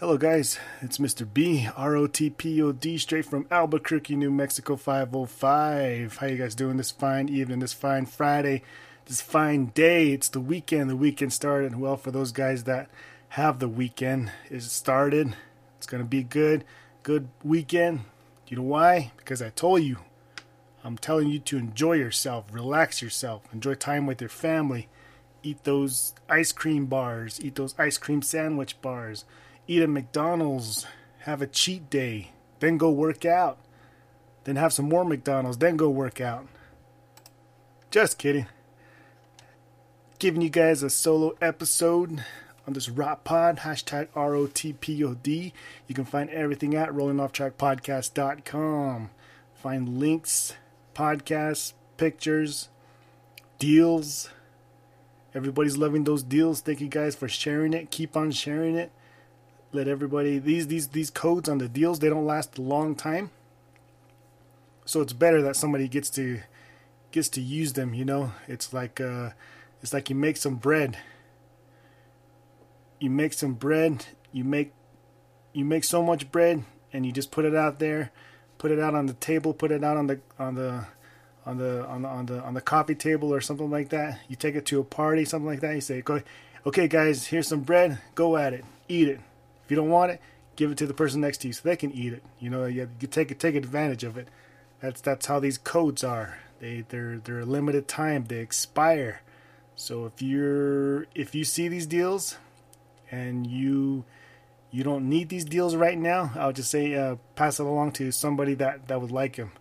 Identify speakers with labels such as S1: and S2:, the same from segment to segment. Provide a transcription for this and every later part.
S1: Hello, guys. It's Mr. B, R O T P O D, straight from Albuquerque, New Mexico, 505. How you guys doing this fine evening, this fine Friday, this fine day? It's the weekend. The weekend started. Well, for those guys that have the weekend, is started. It's gonna be good. Good weekend. You know why? Because I told you. I'm telling you to enjoy yourself, relax yourself, enjoy time with your family, eat those ice cream bars, eat those ice cream sandwich bars, eat at McDonald's, have a cheat day, then go work out, then have some more McDonald's, then go work out. Just kidding. Giving you guys a solo episode on this Rot Pod, hashtag R O T P O D. You can find everything at rollingofftrackpodcast.com. Find links, podcasts, pictures, deals. Everybody's loving those deals. Thank you guys for sharing it. Keep on sharing it. Let everybody these these these codes on the deals, they don't last a long time. So it's better that somebody gets to gets to use them, you know? It's like uh it's like you make some bread. You make some bread, you make you make so much bread and you just put it out there put it out on the table, put it out on the on the on the on the on the on the coffee table or something like that. You take it to a party, something like that. You say, "Go, okay, guys, here's some bread. Go at it, eat it. If you don't want it, give it to the person next to you so they can eat it. You know, you, you take take advantage of it. That's that's how these codes are. They they're they're a limited time. They expire. So if you're if you see these deals and you you don't need these deals right now, I'll just say uh, pass it along to somebody that, that would like them.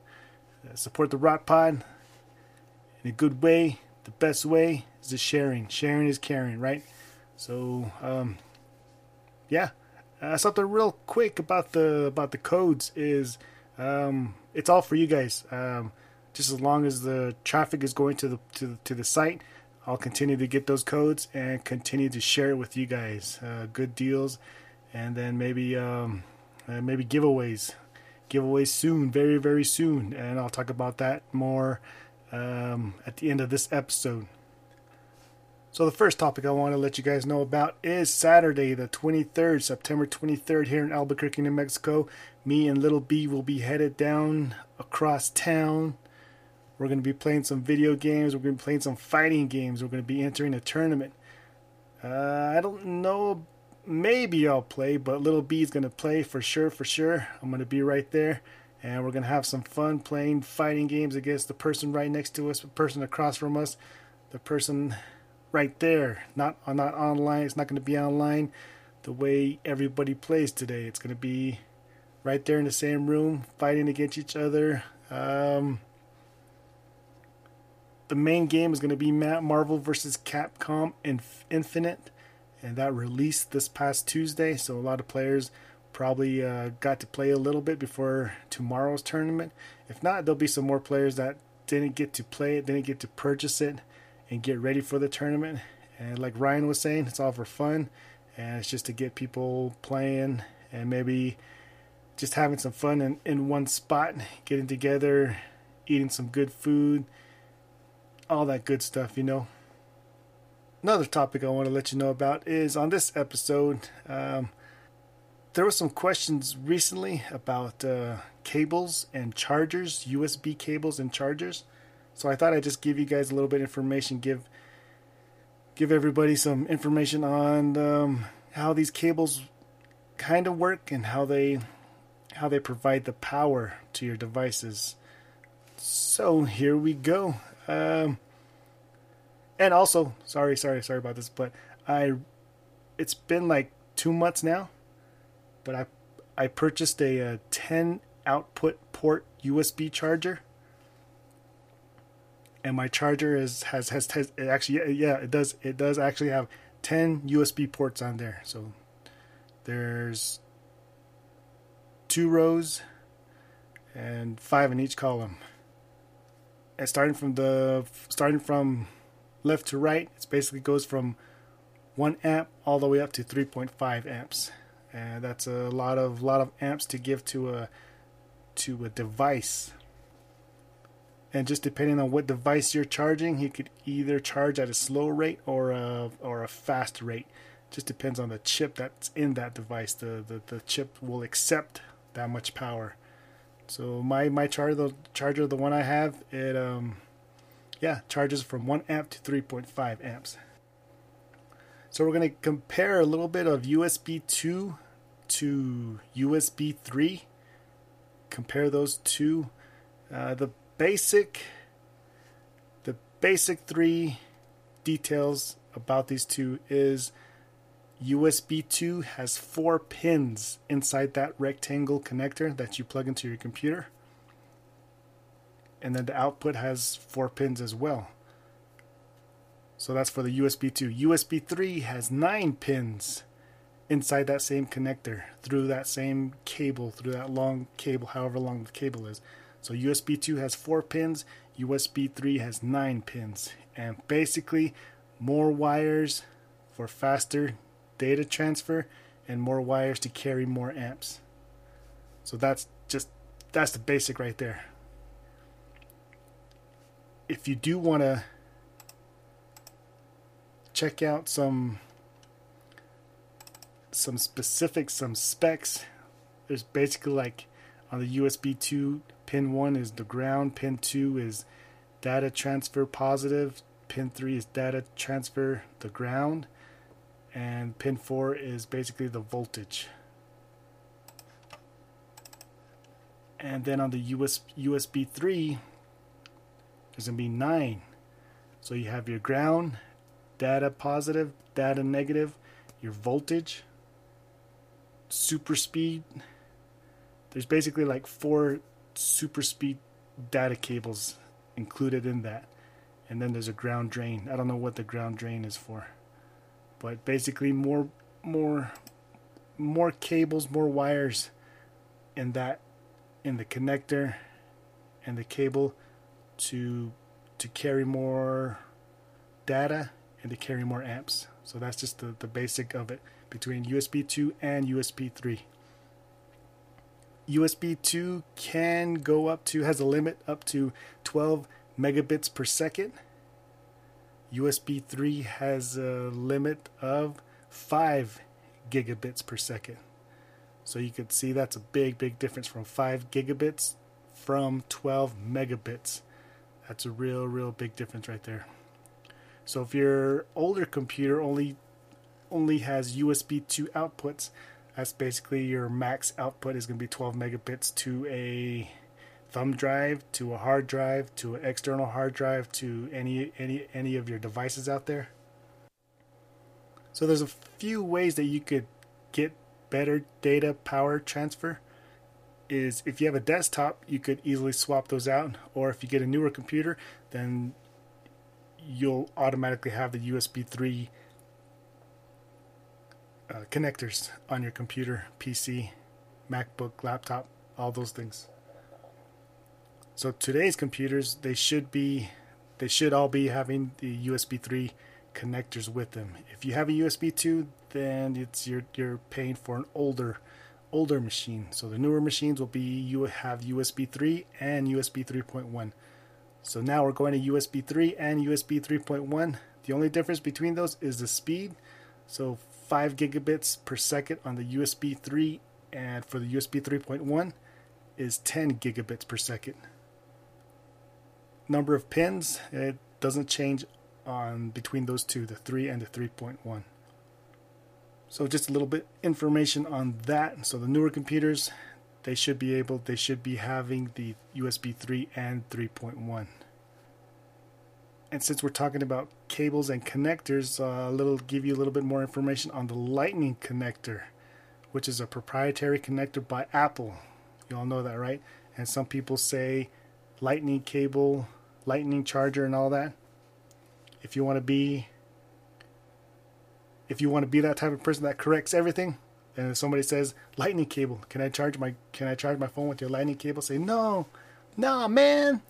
S1: Uh, support the Rot Pod in a good way. The best way is just sharing. Sharing is caring, right? So, um, yeah, uh, something real quick about the about the codes is um, it's all for you guys. Um, just as long as the traffic is going to the to to the site, I'll continue to get those codes and continue to share it with you guys. Uh, good deals and then maybe um, uh, maybe giveaways, giveaways soon, very very soon, and I'll talk about that more um, at the end of this episode. So the first topic I want to let you guys know about is Saturday, the 23rd, September 23rd, here in Albuquerque, New Mexico. Me and Little B will be headed down across town. We're going to be playing some video games. We're going to be playing some fighting games. We're going to be entering a tournament. Uh, I don't know maybe I'll play, but Little B is gonna play for sure, for sure. I'm gonna be right there, and we're gonna have some fun playing fighting games against the person right next to us, the person across from us, the person right there. Not not online. It's not gonna be online the way everybody plays today. It's gonna be right there in the same room, fighting against each other. Um, the main game is going to be Marvel versus Capcom Infinite and that released this past Tuesday. So a lot of players probably uh, got to play a little bit before tomorrow's tournament. If not, there'll be some more players that didn't get to play it, didn't get to purchase it, and get ready for the tournament. And like Ryan was saying, it's all for fun, and it's just to get people playing and maybe just having some fun in, in one spot, getting together, eating some good food, all that good stuff, you know another topic I want to let you know about is on this episode. Um, there were some questions recently about uh, cables and chargers, USB cables and chargers. So I thought I'd just give you guys a little bit of information, give give everybody some information on um, how these cables kind of work and how they how they provide the power to your devices. So here we go. Um, and also, sorry, sorry, sorry about this, but I, it's been like two months now, but I, I purchased a, a 10 output port USB charger, and my charger is has has, has it actually yeah it does it does actually have 10 USB ports on there. So there's two rows and five in each column. and starting from the starting from left to right, it basically goes from one amp all the way up to 3.5 amps, and that's a lot of lot of amps to give to a to a device. And just depending on what device you're charging, you could either charge at a slow rate or a or a fast rate. Just depends on the chip that's in that device. The the, the chip will accept that much power. So my my charger, the charger, the one I have, it um, yeah, charges from one amp to 3.5 amps. So we're to compare a little bit of USB 2 to USB 3. Compare those two. Uh, the basic, the basic three details about these two is USB 2 has four pins inside that rectangle connector that you plug into your computer. And then the output has four pins as well. So that's for the USB 2. USB 3 has nine pins inside that same connector through that same cable, through that long cable, however long the cable is. So USB 2 has four pins, USB 3 has nine pins. And basically, more wires for faster data transfer and more wires to carry more amps. So that's just that's the basic right there. If you do want to check out some some specifics, some specs, there's basically like on the USB 2 pin 1 is the ground, pin 2 is data transfer positive, pin 3 is data transfer the ground and pin 4 is basically the voltage. And then on the US, USB 3 there's going to be 9 so you have your ground data positive data negative your voltage super speed there's basically like four super speed data cables included in that. And then there's a ground drain. I don't know what the ground drain is for. But basically more more more cables more wires in that in the connector and the cable to to carry more data and to carry more amps. So that's just the, the basic of it between USB 2 and USB 3 USB 2 can go up to has a limit up to 12 megabits per second USB 3 has a limit of 5 gigabits per second. So you could see that's a big, big difference from 5 gigabits from 12 megabits. That's a real, real big difference right there. So if your older computer only only has USB 2 outputs, that's basically your max output is going to be 12 megabits to a thumb drive to a hard drive to an external hard drive to any any any of your devices out there. So there's a few ways that you could get better data power transfer. Is if you have a desktop, you could easily swap those out, or if you get a newer computer, then you'll automatically have the USB 3 uh, connectors on your computer, PC, MacBook, laptop, all those things. So today's computers, they should be, they should all be having the USB 3 connectors with them. If you have a USB 2, then it's you're you're paying for an older older machine. So the newer machines will be you have USB 3 and USB 3.1. So now we're going to USB 3 and USB 3.1. The only difference between those is the speed. So 5 gigabits per second on the USB 3 and for the USB 3.1 is 10 gigabits per second number of pins, it doesn't change on between those two, the 3 and the 3.1. So just a little bit information on that. So the newer computers, they should be able, they should be having the USB 3 and 3.1. And since we're talking about cables and connectors, uh, a little give you a little bit more information on the Lightning connector, which is a proprietary connector by Apple. You all know that, right? And some people say Lightning cable lightning charger and all that if you want to be if you want to be that type of person that corrects everything and if somebody says lightning cable can i charge my can i charge my phone with your lightning cable say no no man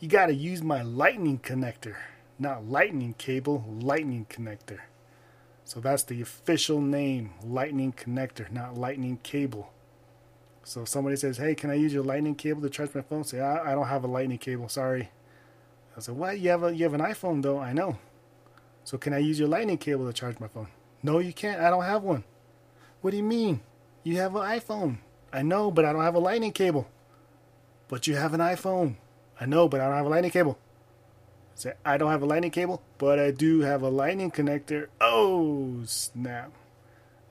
S1: you got to use my lightning connector. Not lightning cable, lightning connector. So that's the official name, lightning connector, not lightning cable. So if somebody says, "Hey, can I use your lightning cable to charge my phone?" Say, "I, I don't have a lightning cable. Sorry." I said, "What? You have a you have an iPhone though? I know. So can I use your lightning cable to charge my phone?" No, you can't. I don't have one. What do you mean? You have an iPhone. I know, but I don't have a lightning cable. But you have an iPhone. I know, but I don't have a lightning cable. Say, I don't have a lightning cable, but I do have a lightning connector. Oh snap!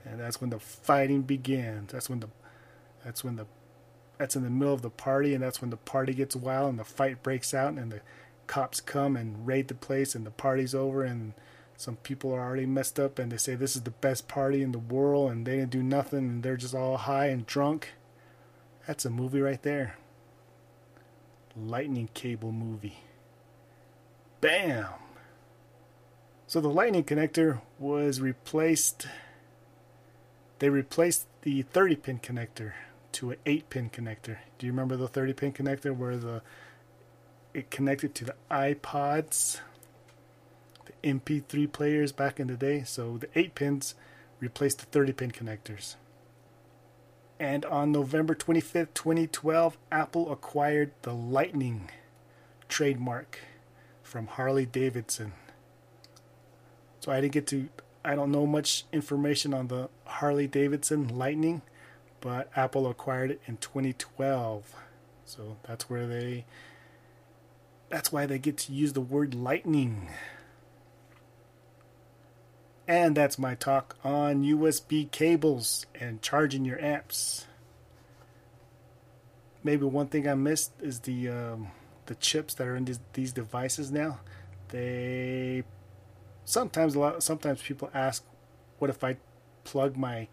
S1: And that's when the fighting begins. That's when the, that's when the, that's in the middle of the party, and that's when the party gets wild and the fight breaks out, and the cops come and raid the place, and the party's over, and some people are already messed up, and they say this is the best party in the world, and they didn't do nothing, and they're just all high and drunk. That's a movie right there. Lightning cable movie. Bam! So the lightning connector was replaced. They replaced the 30 pin connector to an 8 pin connector. Do you remember the 30 pin connector where the it connected to the iPods, the MP3 players back in the day? So the 8 pins replaced the 30 pin connectors. And on November 25th, 2012, Apple acquired the Lightning trademark from Harley Davidson. So I didn't get to, I don't know much information on the Harley Davidson Lightning, but Apple acquired it in 2012. So that's where they, that's why they get to use the word lightning. And that's my talk on USB cables and charging your amps. Maybe one thing I missed is the um, the chips that are in these, these devices now. They sometimes a lot sometimes people ask, what if I plug my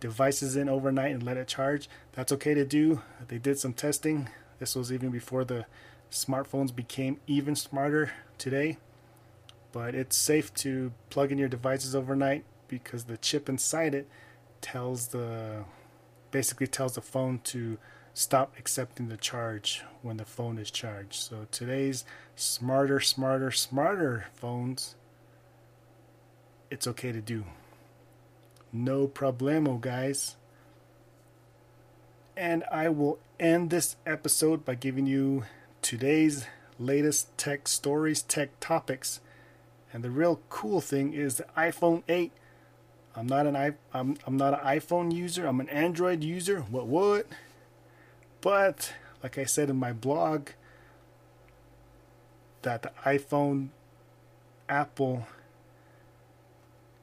S1: devices in overnight and let it charge? That's okay to do. They did some testing. This was even before the smartphones became even smarter today but it's safe to plug in your devices overnight because the chip inside it tells the basically tells the phone to stop accepting the charge when the phone is charged. So today's smarter, smarter, smarter phones, it's okay to do. No problemo, guys. And I will end this episode by giving you today's latest tech stories, tech topics and the real cool thing is the iPhone 8. I'm not an i I'm I'm not an iPhone user. I'm an Android user. What what? But like I said in my blog, that the iPhone, Apple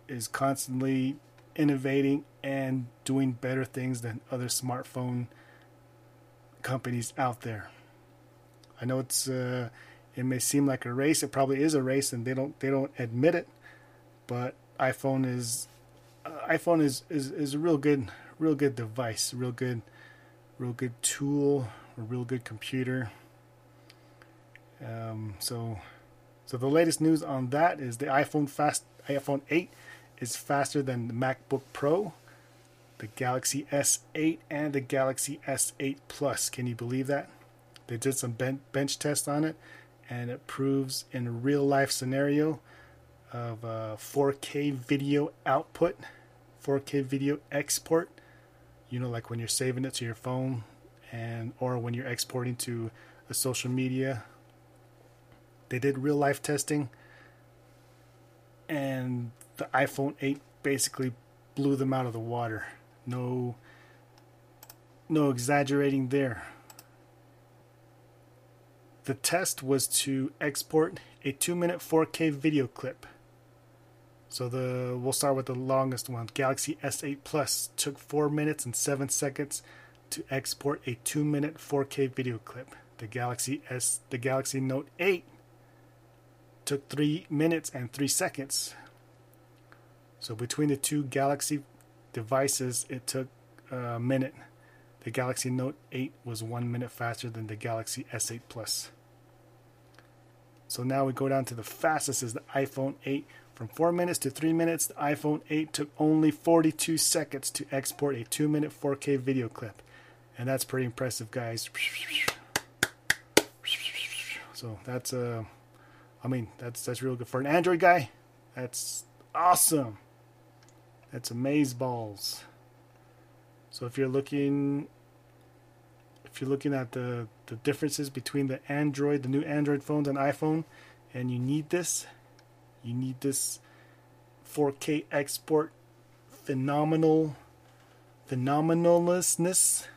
S1: is constantly innovating and doing better things than other smartphone companies out there. I know it's uh, it may seem like a race. It probably is a race, and they don't they don't admit it. But iPhone is uh, iPhone is, is is a real good real good device, real good real good tool, a real good computer. Um, so so the latest news on that is the iPhone fast iPhone 8 is faster than the MacBook Pro, the Galaxy S8 and the Galaxy S8 Plus. Can you believe that? They did some bench tests on it and it proves in a real life scenario of 4K video output, 4K video export. You know, like when you're saving it to your phone, and or when you're exporting to a social media. They did real life testing, and the iPhone 8 basically blew them out of the water. No, no exaggerating there. The test was to export a 2 minute 4K video clip. So the we'll start with the longest one. Galaxy S8 Plus took 4 minutes and 7 seconds to export a 2 minute 4K video clip. The Galaxy S the Galaxy Note 8 took 3 minutes and 3 seconds. So between the two Galaxy devices it took uh, a minute. The Galaxy Note 8 was 1 minute faster than the Galaxy S8 Plus. So now we go down to the fastest is the iPhone 8. From 4 minutes to 3 minutes, the iPhone 8 took only 42 seconds to export a 2 minute 4K video clip. And that's pretty impressive, guys. So that's uh, I mean that's that's real good for an Android guy. That's awesome. That's amaze balls. So if you're looking if you're looking at the the differences between the Android, the new Android phones and iPhone, and you need this, you need this 4K export phenomenal phenomenalness,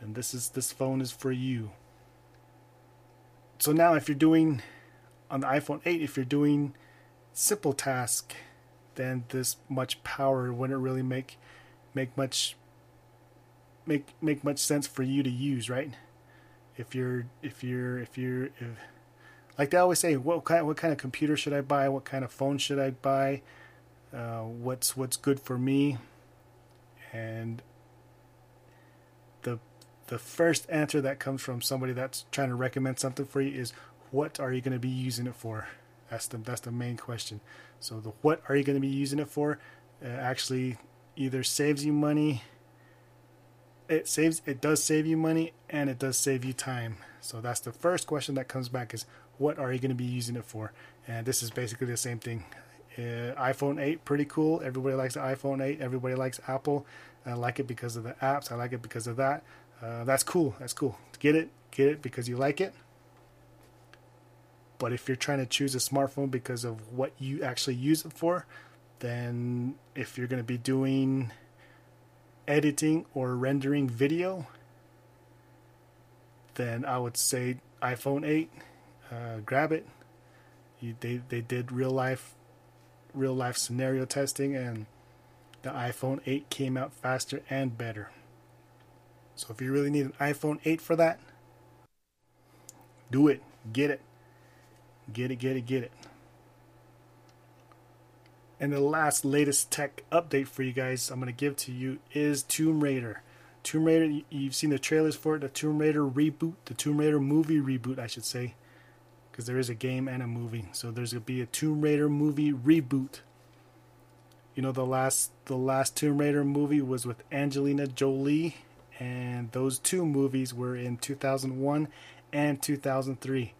S1: then this is this phone is for you. So now if you're doing on the iPhone 8, if you're doing simple task, then this much power wouldn't really make make much make make much sense for you to use, right? If you're if you're if you're if, like they always say, what kind what kind of computer should I buy? What kind of phone should I buy? Uh, what's what's good for me? And the the first answer that comes from somebody that's trying to recommend something for you is what are you going to be using it for? That's the that's the main question. So the what are you going to be using it for? Uh, actually, either saves you money. It saves it does save you money and it does save you time. So that's the first question that comes back is what are you going to be using it for? And this is basically the same thing. Uh, iPhone 8 pretty cool. Everybody likes the iPhone 8. Everybody likes Apple. I like it because of the apps. I like it because of that. Uh, that's cool. That's cool. Get it, get it because you like it. But if you're trying to choose a smartphone because of what you actually use it for, then if you're going to be doing editing or rendering video, then I would say iPhone 8. Uh, grab it. You, they they did real life real life scenario testing and the iPhone 8 came out faster and better. So if you really need an iPhone 8 for that, do it. Get it. Get it, get it, get it. And the last latest tech update for you guys I'm going to give to you is Tomb Raider. Tomb Raider, you've seen the trailers for it, the Tomb Raider reboot, the Tomb Raider movie reboot, I should say. Because there is a game and a movie. So there's to be a Tomb Raider movie reboot you know the last the last Tomb Raider movie was with Angelina Jolie and those two movies were in 2001 and 2003.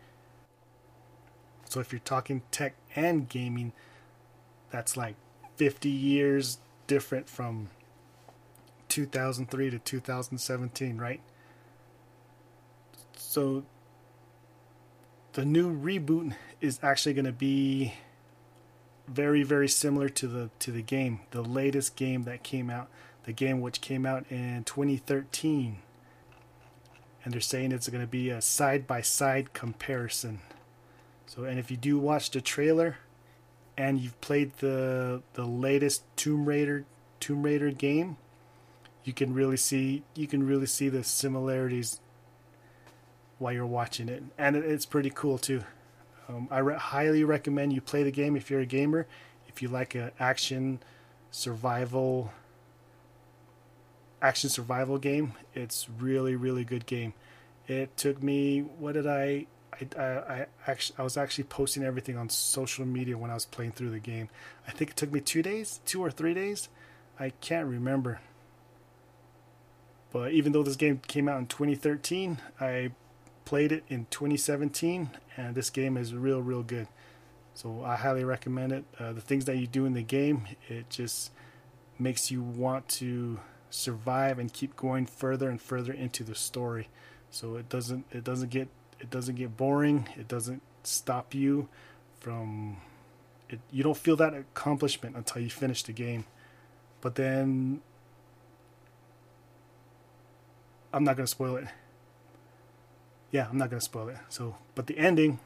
S1: So if you're talking tech and gaming that's like 50 years different from 2003 to 2017, right? So the new reboot is actually going to be very very similar to the to the game, the latest game that came out, the game which came out in 2013. And they're saying it's going to be a side by side comparison. So and if you do watch the trailer and you've played the the latest Tomb Raider Tomb Raider game, you can really see you can really see the similarities while you're watching it, and it's pretty cool too. Um, I re- highly recommend you play the game if you're a gamer. If you like an action survival action survival game, it's really really good game. It took me what did I I, I, I actually I was actually posting everything on social media when I was playing through the game. I think it took me two days, two or three days. I can't remember. But even though this game came out in 2013, I played it in 2017, and this game is real, real good. So I highly recommend it. Uh, the things that you do in the game, it just makes you want to survive and keep going further and further into the story. So it doesn't it doesn't get it doesn't get boring. It doesn't stop you from it. You don't feel that accomplishment until you finish the game. But then I'm not gonna spoil it yeah, I'm not gonna spoil it. So, but the ending,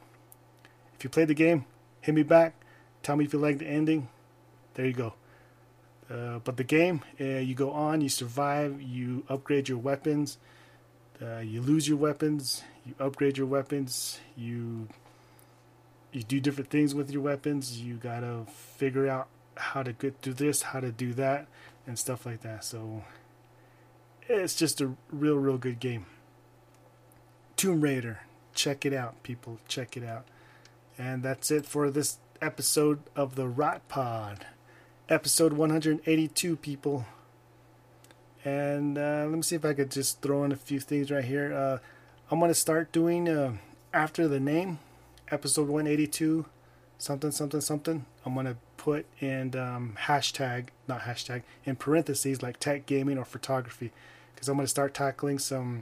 S1: if you played the game, hit me back. Tell me if you like the ending. There you go. Uh, but the game, uh, you go on, you survive, you upgrade your weapons, uh, you lose your weapons, you upgrade your weapons, you you do different things with your weapons. You gotta figure out how to get through this, how to do that, and stuff like that. So it's just a real, real good game. Tomb Raider. Check it out, people. Check it out. And that's it for this episode of the Rot Pod. Episode 182, people. And uh, let me see if I could just throw in a few things right here. Uh, I'm going to start doing uh, after the name. episode 182, something, something, something, I'm going to put in um, hashtag, not hashtag, in parentheses like tech, gaming, or photography. Because I'm going to start tackling some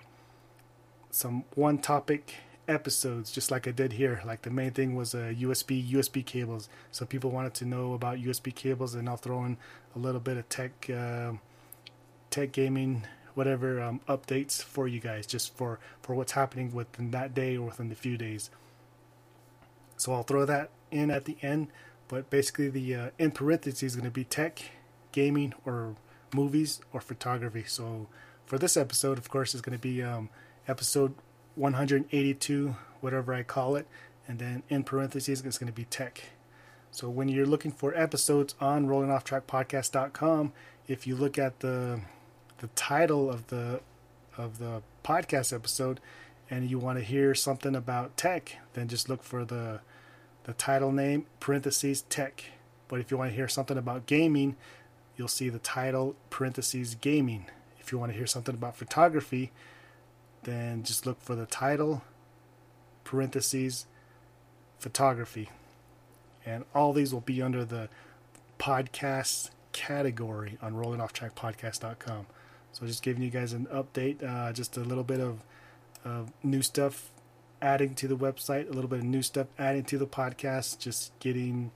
S1: some one topic episodes just like I did here. Like the main thing was uh, USB USB cables. So people wanted to know about USB cables, and I'll throw in a little bit of tech uh, tech gaming whatever um, updates for you guys, just for for what's happening within that day or within the few days. So I'll throw that in at the end. But basically, the uh, in parentheses is going to be tech, gaming, or movies or photography. So for this episode, of course, is going to be um, episode 182, whatever I call it, and then in parentheses it's going to be tech. So when you're looking for episodes on rollingofftrackpodcast.com, if you look at the the title of the of the podcast episode and you want to hear something about tech, then just look for the the title name parentheses tech. But if you want to hear something about gaming, you'll see the title parentheses gaming. If you want to hear something about photography, then just look for the title, parentheses, photography. And all these will be under the podcast category on rollingofftrackpodcast.com. So just giving you guys an update, uh, just a little bit of, of new stuff adding to the website, a little bit of new stuff adding to the podcast, just getting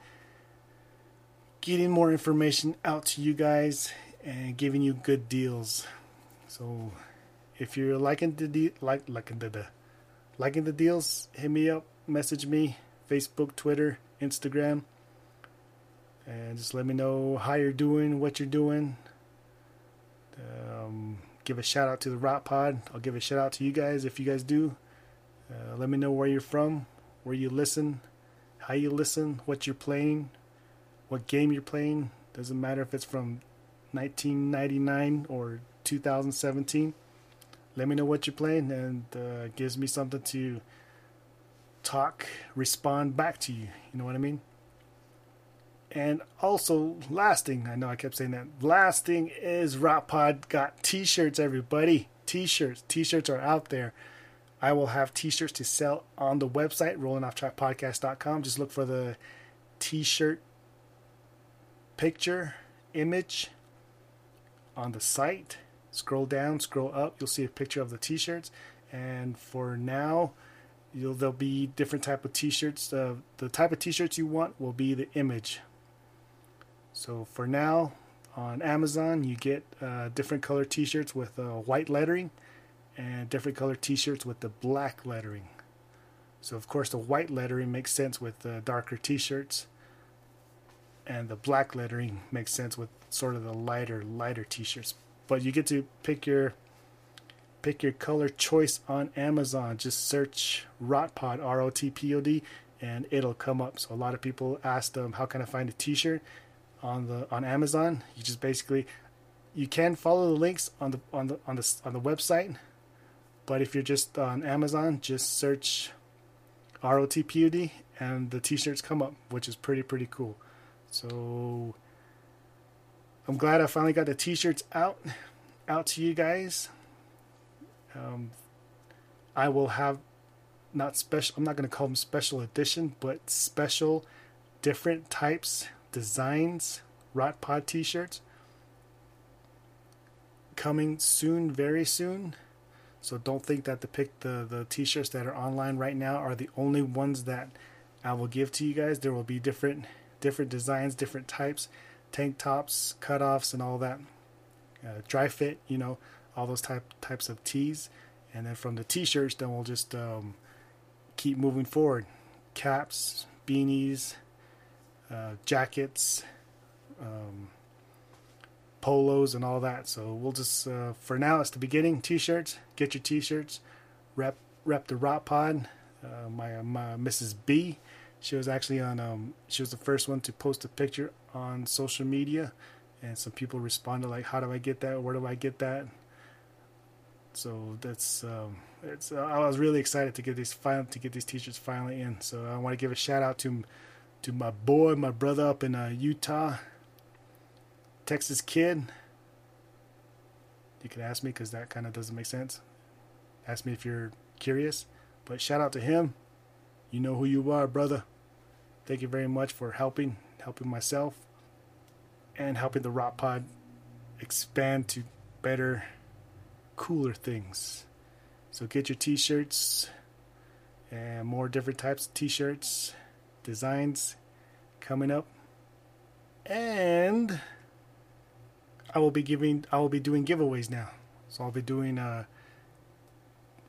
S1: getting more information out to you guys and giving you good deals. So if you're liking the de- like liking the, the liking the deals, hit me up, message me, Facebook, Twitter, Instagram, and just let me know how you're doing, what you're doing. Um, give a shout out to the Rot Pod. I'll give a shout out to you guys if you guys do. Uh, let me know where you're from, where you listen, how you listen, what you're playing, what game you're playing. Doesn't matter if it's from 1999 or 2017 let me know what you're playing and uh, gives me something to talk, respond back to you. You know what I mean? And also, last thing, I know I kept saying that. Last thing is Pod got t shirts, everybody. T shirts. T shirts are out there. I will have t shirts to sell on the website, rollingofftrackpodcast.com. Just look for the t shirt picture, image on the site Scroll down, scroll up, you'll see a picture of the t-shirts. And for now, you'll there'll be different type of t-shirts. Uh, the type of t-shirts you want will be the image. So for now, on Amazon, you get uh, different color t-shirts with uh, white lettering and different color t-shirts with the black lettering. So of course the white lettering makes sense with the darker t-shirts and the black lettering makes sense with sort of the lighter lighter t-shirts but you get to pick your pick your color choice on Amazon. Just search Rotpod R O T P O D and it'll come up. So a lot of people ask them um, how can I find a T-shirt on the on Amazon. You just basically you can follow the links on the on the on the on the website, but if you're just on Amazon, just search R O T P O D and the T-shirts come up, which is pretty pretty cool. So I'm glad I finally got the t-shirts out out to you guys. Um, I will have not special. I'm not going to call them special edition, but special, different types, designs, Rot Pod T-shirts coming soon, very soon. So don't think that the pick the the T-shirts that are online right now are the only ones that I will give to you guys. There will be different different designs, different types tank tops, cutoffs, and all that. Uh, dry fit, you know, all those type types of tees, and then from the t-shirts, then we'll just um, keep moving forward. Caps, beanies, uh, jackets, um, polos, and all that. So we'll just uh, for now, it's the beginning. T-shirts, get your t-shirts. Rep rep the Rot Pod. Uh, my my Mrs. B she was actually on. Um, she was the first one to post a picture on social media, and some people responded like, "How do I get that? Where do I get that?" So that's um, it's. Uh, I was really excited to get these final to get these t-shirts finally in. So I want to give a shout out to to my boy, my brother up in uh, Utah, Texas kid. You can ask me because that kind of doesn't make sense. Ask me if you're curious, but shout out to him You know who you are, brother. Thank you very much for helping, helping myself, and helping the Rot Pod expand to better, cooler things. So get your t-shirts and more different types of t-shirts, designs coming up. And I will be giving I will be doing giveaways now. So I'll be doing uh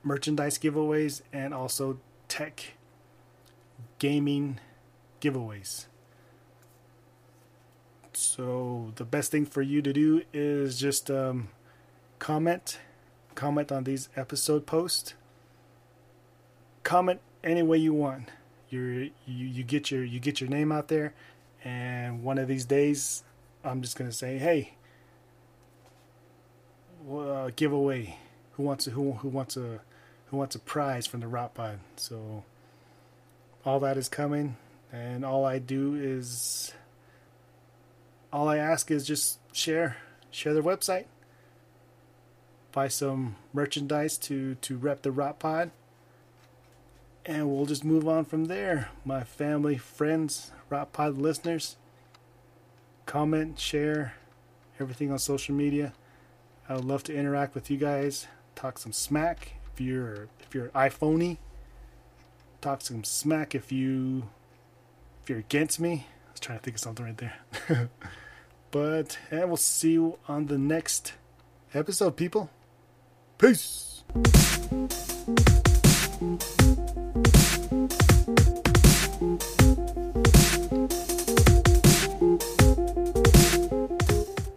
S1: merchandise giveaways and also tech gaming giveaways. So the best thing for you to do is just um, comment, comment on these episode posts. Comment any way you want. You're, you you get your you get your name out there, and one of these days, I'm just gonna say, hey, uh, giveaway. Who wants a, who who wants a who wants a prize from the Rot Pod? So all that is coming, and all I do is all I ask is just share share their website, buy some merchandise to to rep the Rot Pod, and we'll just move on from there. My family, friends, Rot Pod listeners, comment, share everything on social media. I would love to interact with you guys, talk some smack. If you're if you're iPhoney, talk some smack. If you if you're against me, I was trying to think of something right there. but and we'll see you on the next episode, people. Peace.